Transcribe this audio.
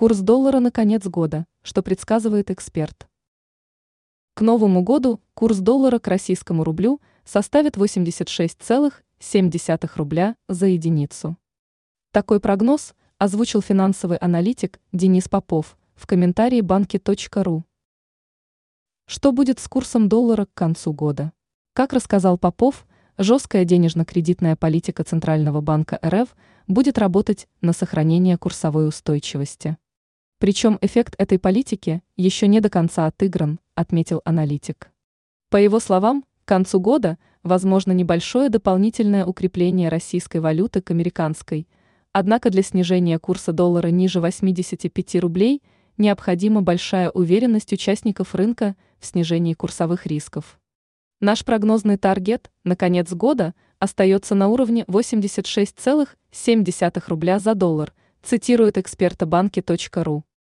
Курс доллара на конец года, что предсказывает эксперт. К Новому году курс доллара к российскому рублю составит 86,7 рубля за единицу. Такой прогноз озвучил финансовый аналитик Денис Попов в комментарии банки.ру. Что будет с курсом доллара к концу года? Как рассказал Попов, жесткая денежно-кредитная политика Центрального банка РФ будет работать на сохранение курсовой устойчивости. Причем эффект этой политики еще не до конца отыгран, отметил аналитик. По его словам, к концу года возможно небольшое дополнительное укрепление российской валюты к американской, однако для снижения курса доллара ниже 85 рублей необходима большая уверенность участников рынка в снижении курсовых рисков. Наш прогнозный таргет на конец года остается на уровне 86,7 рубля за доллар, цитирует эксперта банки.ру.